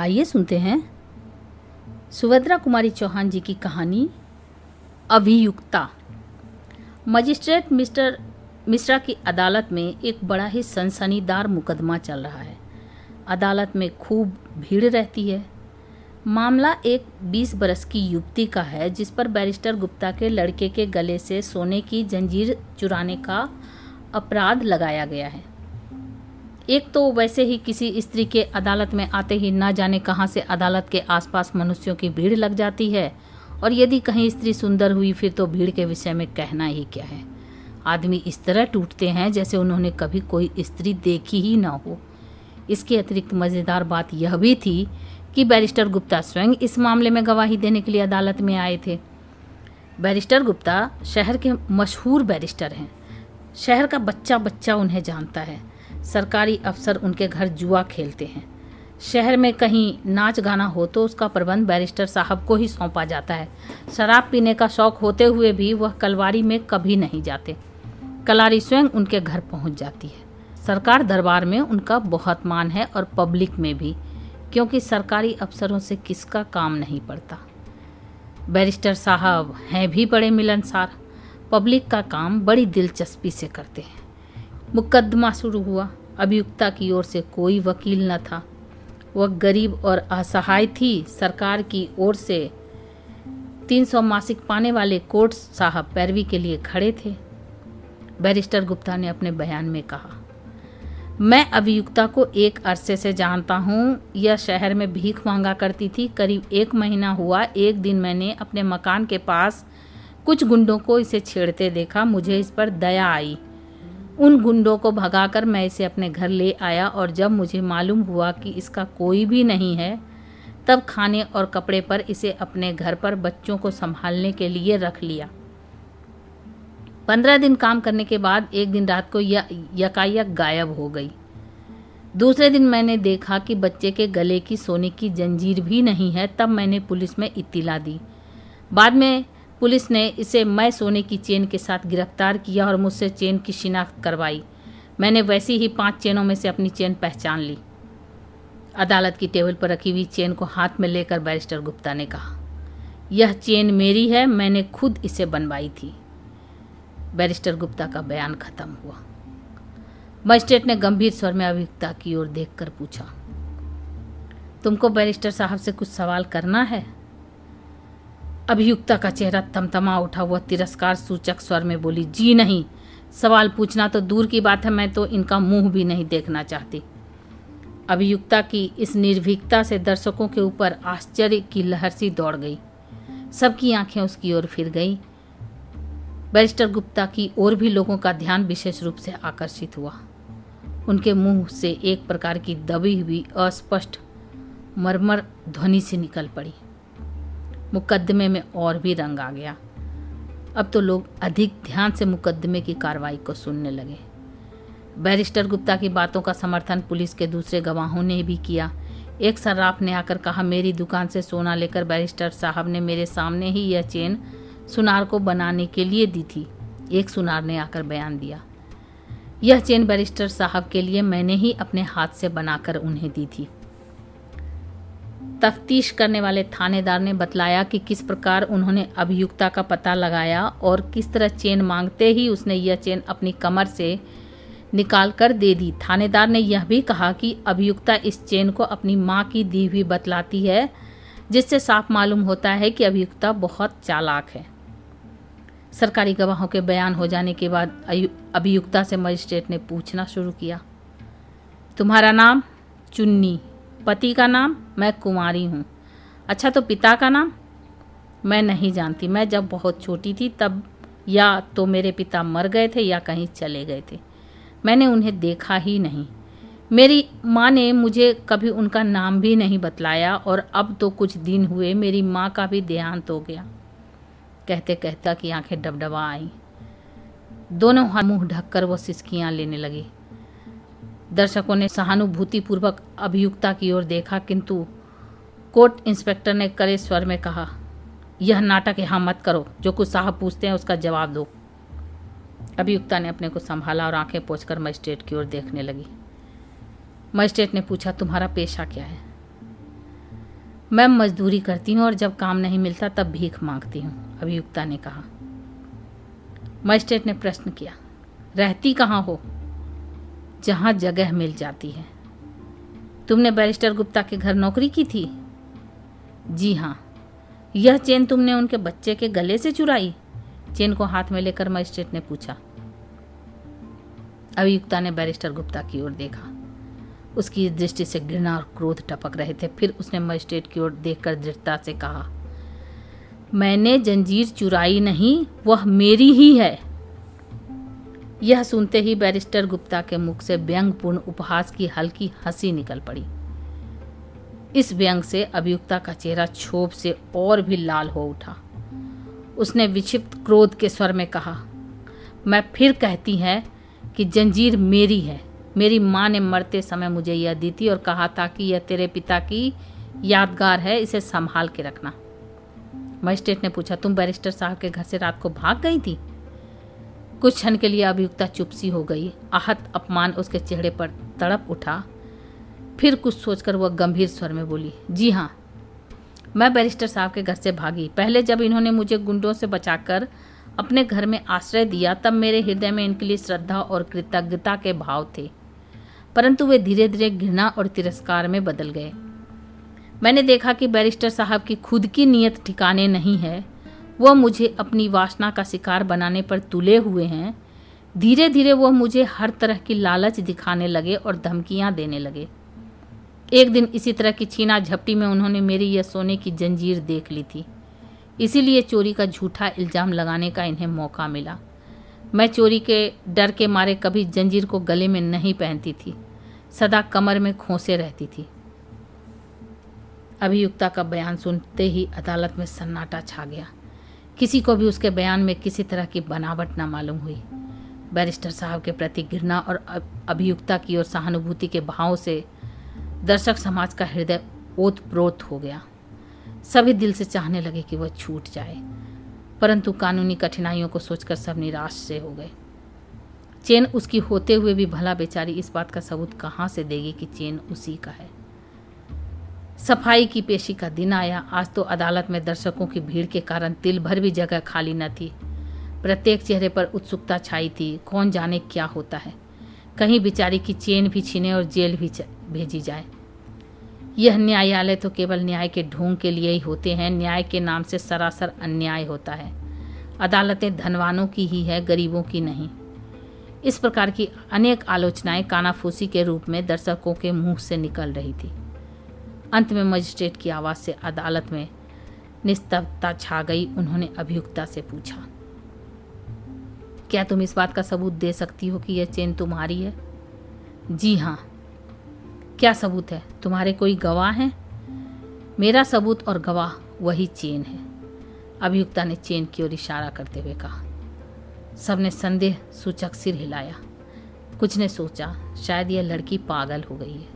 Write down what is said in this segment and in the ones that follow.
आइए सुनते हैं सुभद्रा कुमारी चौहान जी की कहानी, अभियुक्ता। मजिस्ट्रेट मिस्टर मिश्रा की अदालत में एक बड़ा ही सनसनीदार मुकदमा चल रहा है। अदालत में खूब भीड़ रहती है। मामला एक 20 बरस की युवती का है, जिस पर बैरिस्टर गुप्ता के लड़के के गले से सोने की जंजीर चुराने का अपराध लगाया गया है। एक तो वैसे ही किसी स्त्री के अदालत में आते ही न जाने कहाँ से अदालत के आसपास मनुष्यों की भीड़ लग जाती है। और यदि कहीं स्त्री सुंदर हुई, फिर तो भीड़ के विषय में कहना ही क्या है? आदमी इस तरह टूटते हैं जैसे उन्होंने कभी कोई स्त्री देखी ही ना हो। इसके अतिरिक्त मज़ेदार बात यह भी थी कि बैरिस्टर गुप्ता स्वयं इस मामले में गवाही देने के लिए अदालत में आए थे। बैरिस्टर गुप्ता शहर के मशहूर बैरिस्टर हैं। शहर का बच्चा बच्चा उन्हें जानता है। सरकारी अफसर उनके घर जुआ खेलते हैं। शहर में कहीं नाच गाना हो तो उसका प्रबंध बैरिस्टर साहब को ही सौंपा जाता है। शराब पीने का शौक होते हुए भी वह कलवारी में कभी नहीं जाते। कलारी स्वयं उनके घर पहुँच जाती है। सरकार दरबार में उनका बहुत मान है और पब्लिक में भी, क्योंकि सरकारी अफसरों से किसका काम नहीं पड़ता। बैरिस्टर साहब हैं भी बड़े मिलनसार। पब्लिक का काम बड़ी दिलचस्पी से करते हैं। मुकदमा शुरू हुआ। अभियुक्ता की ओर से कोई वकील न था। वह गरीब और असहाय थी। सरकार की ओर से 300 मासिक पाने वाले कोर्ट साहब पैरवी के लिए खड़े थे। बैरिस्टर गुप्ता ने अपने बयान में कहा, मैं अभियुक्ता को एक अरसे से जानता हूँ। यह शहर में भीख मांगा करती थी। करीब एक महीना हुआ। एक दिन मैंने अपने मकान के पास कुछ गुंडों को इसे छेड़ते देखा। मुझे इस पर दया आई। उन गुंडों को भगाकर मैं इसे अपने घर ले आया और जब मुझे मालूम हुआ कि इसका कोई भी नहीं है, तब खाने और कपड़े पर इसे अपने घर पर बच्चों को संभालने के लिए रख लिया। पंद्रह दिन काम करने के बाद एक दिन रात को यह यकायक गायब हो गई। दूसरे दिन मैंने देखा कि बच्चे के गले की सोने की जंजीर भी नहीं है, तब मैंने पुलिस में इत्तिला दी। बाद में पुलिस ने इसे मैं सोने की चेन के साथ गिरफ़्तार किया और मुझसे चेन की शिनाख्त करवाई। मैंने वैसी ही पाँच चेनों में से अपनी चेन पहचान ली। अदालत की टेबल पर रखी हुई चेन को हाथ में लेकर बैरिस्टर गुप्ता ने कहा, यह चेन मेरी है, मैंने खुद इसे बनवाई थी। बैरिस्टर गुप्ता का बयान खत्म हुआ। मजिस्ट्रेट ने गंभीर स्वर में अभियुक्ता की ओर देखकर पूछा, तुमको बैरिस्टर साहब से कुछ सवाल करना है? अभियुक्ता का चेहरा तमतमा उठा हुआ तिरस्कार सूचक स्वर में बोली, जी नहीं, सवाल पूछना तो दूर की बात है, मैं तो इनका मुँह भी नहीं देखना चाहती। अभियुक्ता की इस निर्भीकता से दर्शकों के ऊपर आश्चर्य की लहर सी दौड़ गई। सबकी आँखें उसकी ओर फिर गई। बैरिस्टर गुप्ता की ओर भी लोगों का ध्यान विशेष रूप से आकर्षित हुआ। उनके मुँह से एक प्रकार की दबी हुई, अस्पष्ट, मरमर ध्वनि से निकल पड़ी। मुकदमे में और भी रंग आ गया। अब तो लोग अधिक ध्यान से मुकदमे की कार्रवाई को सुनने लगे। बैरिस्टर गुप्ता की बातों का समर्थन पुलिस के दूसरे गवाहों ने भी किया। एक सर्राफ ने आकर कहा, मेरी दुकान से सोना लेकर बैरिस्टर साहब ने मेरे सामने ही यह चेन सुनार को बनाने के लिए दी थी। एक सुनार ने आकर बयान दिया। यह चेन बैरिस्टर साहब के लिए मैंने ही अपने हाथ से बनाकर उन्हें दी थी। तफ्तीश करने वाले थानेदार ने बतलाया कि किस प्रकार उन्होंने अभियुक्ता का पता लगाया और किस तरह चेन मांगते ही उसने यह चेन अपनी कमर से निकाल कर दे दी। थानेदार ने यह भी कहा कि अभियुक्ता इस चेन को अपनी माँ की दी हुई बतलाती है, जिससे साफ़ मालूम होता है कि अभियुक्ता बहुत चालाक है। सरकारी गवाहों के बयान हो जाने के बाद अभियुक्ता से मजिस्ट्रेट ने पूछना शुरू किया। तुम्हारा नाम चुन्नी। पति का नाम, मैं कुमारी हूँ। अच्छा तो पिता का नाम? मैं नहीं जानती। मैं जब बहुत छोटी थी, तब या तो मेरे पिता मर गए थे या कहीं चले गए थे। मैंने उन्हें देखा ही नहीं। मेरी माँ ने मुझे कभी उनका नाम भी नहीं बतलाया और अब तो कुछ दिन हुए, मेरी माँ का भी देहांत हो गया। कहते कहता कि आँखें डबडबा आई। दोनों मुँह ढककर वो सिसकियाँ लेने लगी। दर्शकों ने सहानुभूतिपूर्वक अभियुक्ता की ओर देखा, किंतु कोर्ट इंस्पेक्टर ने करे स्वर में कहा, यह नाटक यहाँ मत करो, जो कुछ साहब पूछते हैं उसका जवाब दो। अभियुक्ता ने अपने को संभाला और आँखें पोछकर मजिस्ट्रेट की ओर देखने लगी। मजिस्ट्रेट ने पूछा, तुम्हारा पेशा क्या है? मैं मजदूरी करती हूँ और जब काम नहीं मिलता तब भीख मांगती हूँ, अभियुक्ता ने कहा। मजिस्ट्रेट ने प्रश्न किया, रहती कहाँ हो? जहाँ जगह मिल जाती है। तुमने बैरिस्टर गुप्ता के घर नौकरी की थी? जी हाँ। यह चेन तुमने उनके बच्चे के गले से चुराई? चेन को हाथ में लेकर मजिस्ट्रेट ने पूछा। अभियुक्ता ने बैरिस्टर गुप्ता की ओर देखा। उसकी दृष्टि से घृणा और क्रोध टपक रहे थे। फिर उसने मजिस्ट्रेट की ओर देखकर दृढ़ता से कहा, मैंने जंजीर चुराई नहीं, वह मेरी ही है। यह सुनते ही बैरिस्टर गुप्ता के मुख से व्यंगपूर्ण उपहास की हल्की हँसी निकल पड़ी। इस व्यंग से अभियुक्ता का चेहरा क्षोभ से और भी लाल हो उठा। उसने विक्षिप्त क्रोध के स्वर में कहा, मैं फिर कहती है कि जंजीर मेरी है। मेरी माँ ने मरते समय मुझे यह दी थी और कहा था कि यह तेरे पिता की यादगार है, इसे संभाल के रखना। मजिस्ट्रेट ने पूछा, तुम बैरिस्टर साहब के घर से रात को भाग गई थी? कुछ क्षण के लिए अभियुक्ता चुपसी हो गई। आहत अपमान उसके चेहरे पर तड़प उठा। फिर कुछ सोचकर वह गंभीर स्वर में बोली, जी हाँ मैं बैरिस्टर साहब के घर से भागी। पहले जब इन्होंने मुझे गुंडों से बचाकर अपने घर में आश्रय दिया, तब मेरे हृदय में इनके लिए श्रद्धा और कृतज्ञता के भाव थे। परंतु वे धीरे धीरे घृणा और तिरस्कार में बदल गए। मैंने देखा कि बैरिस्टर साहब की खुद की नीयत ठिकाने नहीं है। वह मुझे अपनी वासना का शिकार बनाने पर तुले हुए हैं। धीरे धीरे वह मुझे हर तरह की लालच दिखाने लगे और धमकियाँ देने लगे। एक दिन इसी तरह की छीना झपटी में उन्होंने मेरी यह सोने की जंजीर देख ली थी। इसीलिए चोरी का झूठा इल्ज़ाम लगाने का इन्हें मौका मिला। मैं चोरी के डर के मारे कभी जंजीर को गले में नहीं पहनती थी। सदा कमर में खोसे रहती थी। अभियुक्ता का बयान सुनते ही अदालत में सन्नाटा छा गया। किसी को भी उसके बयान में किसी तरह की बनावट ना मालूम हुई। बैरिस्टर साहब के प्रति घृणा और अभियुक्ता की और सहानुभूति के भाव से दर्शक समाज का हृदय ओत प्रोत हो गया। सभी दिल से चाहने लगे कि वह छूट जाए, परंतु कानूनी कठिनाइयों को सोचकर सब निराश से हो गए। चेन उसकी होते हुए भी भला बेचारी इस बात का सबूत कहाँ से देगी कि चेन उसी का है? सफ़ाई की पेशी का दिन आया। आज तो अदालत में दर्शकों की भीड़ के कारण तिल भर भी जगह खाली न थी। प्रत्येक चेहरे पर उत्सुकता छाई थी। कौन जाने क्या होता है? कहीं बिचारी की चेन भी छीने और जेल भी भेजी जाए। यह न्यायालय तो केवल न्याय के ढोंग के लिए ही होते हैं। न्याय के नाम से सरासर अन्याय होता है। अदालतें धनवानों की ही है, गरीबों की नहीं। इस प्रकार की अनेक आलोचनाएँ कानाफूसी के रूप में दर्शकों के मुँह से निकल रही थी। अंत में मजिस्ट्रेट की आवाज़ से अदालत में निस्तब्धता छा गई, उन्होंने अभियुक्ता से पूछा। क्या तुम इस बात का सबूत दे सकती हो कि यह चेन तुम्हारी है? जी हाँ। क्या सबूत है? तुम्हारे कोई गवाह हैं? मेरा सबूत और गवाह वही चेन है, अभियुक्ता ने चेन की ओर इशारा करते हुए कहा। सबने संदेह सूचक सिर हिलाया। कुछ ने सोचा, शायद यह लड़की पागल हो गई है।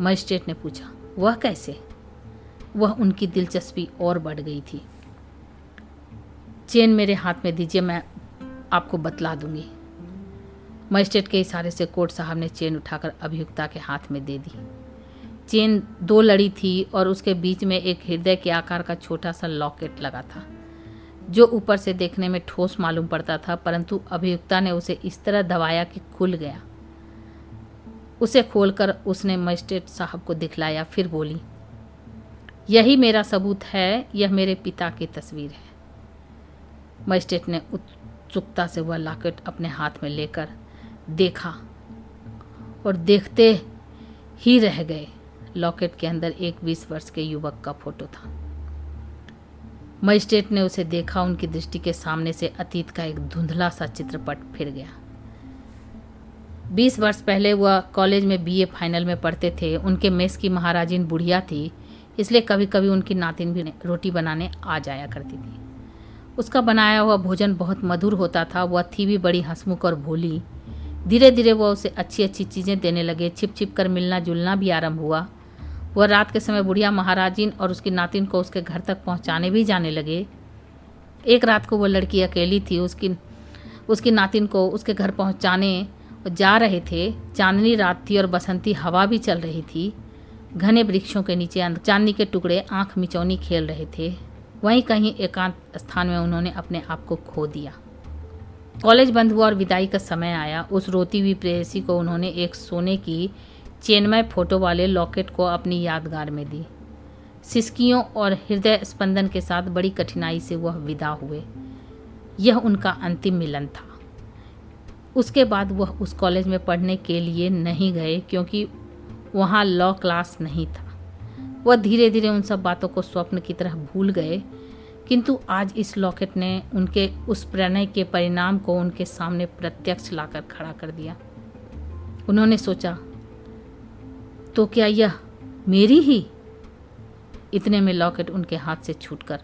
मजिस्ट्रेट ने पूछा वह कैसे? वह उनकी दिलचस्पी और बढ़ गई थी। चेन मेरे हाथ में दीजिए, मैं आपको बतला दूँगी। मजिस्ट्रेट के इशारे से कोर्ट साहब ने चेन उठाकर अभियुक्ता के हाथ में दे दी। चेन दो लड़ी थी और उसके बीच में एक हृदय के आकार का छोटा सा लॉकेट लगा था, जो ऊपर से देखने में ठोस मालूम पड़ता था, परंतु अभियुक्ता ने उसे इस तरह दबाया कि खुल गया। उसे खोलकर उसने मजिस्ट्रेट साहब को दिखलाया, फिर बोली, यही मेरा सबूत है, यह मेरे पिता की तस्वीर है। मजिस्ट्रेट ने उत्सुकता से वह लॉकेट अपने हाथ में लेकर देखा और देखते ही रह गए। लॉकेट के अंदर एक बीस वर्ष के युवक का फ़ोटो था। मजिस्ट्रेट ने उसे देखा, उनकी दृष्टि के सामने से अतीत का एक धुंधला सा चित्रपट फिर गया। बीस वर्ष पहले वह कॉलेज में बीए फाइनल में पढ़ते थे। उनके मेस की महाराजिन बुढ़िया थी, इसलिए कभी कभी उनकी नातिन भी रोटी बनाने आ जाया करती थी। उसका बनाया हुआ भोजन बहुत मधुर होता था। वह थी भी बड़ी हंसमुख और भोली। धीरे धीरे वह उसे अच्छी अच्छी चीज़ें देने लगे। छिप छिप कर मिलना जुलना भी आरंभ हुआ। वह रात के समय बुढ़िया महाराजिन और उसकी नातिन को उसके घर तक पहुँचाने भी जाने लगे। एक रात को वह लड़की अकेली थी। उसकी उसकी नातिन को उसके घर पहुँचाने जा रहे थे, चांदनी रात थी और बसंती हवा भी चल रही थी। घने वृक्षों के नीचे चांदनी के टुकड़े आँख मिचौनी खेल रहे थे। वहीं कहीं एकांत स्थान में उन्होंने अपने आप को खो दिया। कॉलेज बंद हुआ और विदाई का समय आया। उस रोती हुई प्रेयसी को उन्होंने एक सोने की चेन्मय फ़ोटो वाले लॉकेट को अपनी यादगार में दी। सिसकियों और हृदय स्पंदन के साथ बड़ी कठिनाई से वह विदा हुए। यह उनका अंतिम मिलन था। उसके बाद वह उस कॉलेज में पढ़ने के लिए नहीं गए क्योंकि वहाँ लॉ क्लास नहीं था। वह धीरे धीरे उन सब बातों को स्वप्न की तरह भूल गए। किंतु आज इस लॉकेट ने उनके, उस प्रणय के परिणाम को उनके सामने प्रत्यक्ष लाकर खड़ा कर दिया। उन्होंने सोचा तो क्या यह मेरी ही? इतने में लॉकेट उनके हाथ से छूटकर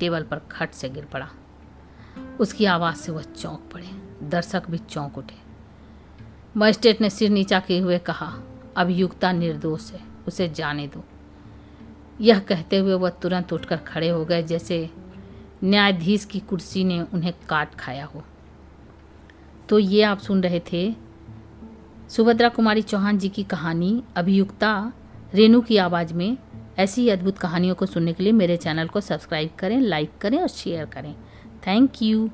टेबल पर खट से गिर पड़ा। उसकी आवाज़ से वह चौंक पड़े। दर्शक भी चौंक उठे। मजिस्ट्रेट ने सिर नीचा किए हुए कहा अभियुक्ता निर्दोष है, उसे जाने दो। यह कहते हुए वह तुरंत उठकर खड़े हो गए, जैसे न्यायाधीश की कुर्सी ने उन्हें काट खाया हो। तो ये आप सुन रहे थे सुभद्रा कुमारी चौहान जी की कहानी, अभियुक्ता रेणु की आवाज़ में। ऐसी अद्भुत कहानियों को सुनने के लिए मेरे चैनल को सब्सक्राइब करें, लाइक करें और शेयर करें। Thank you.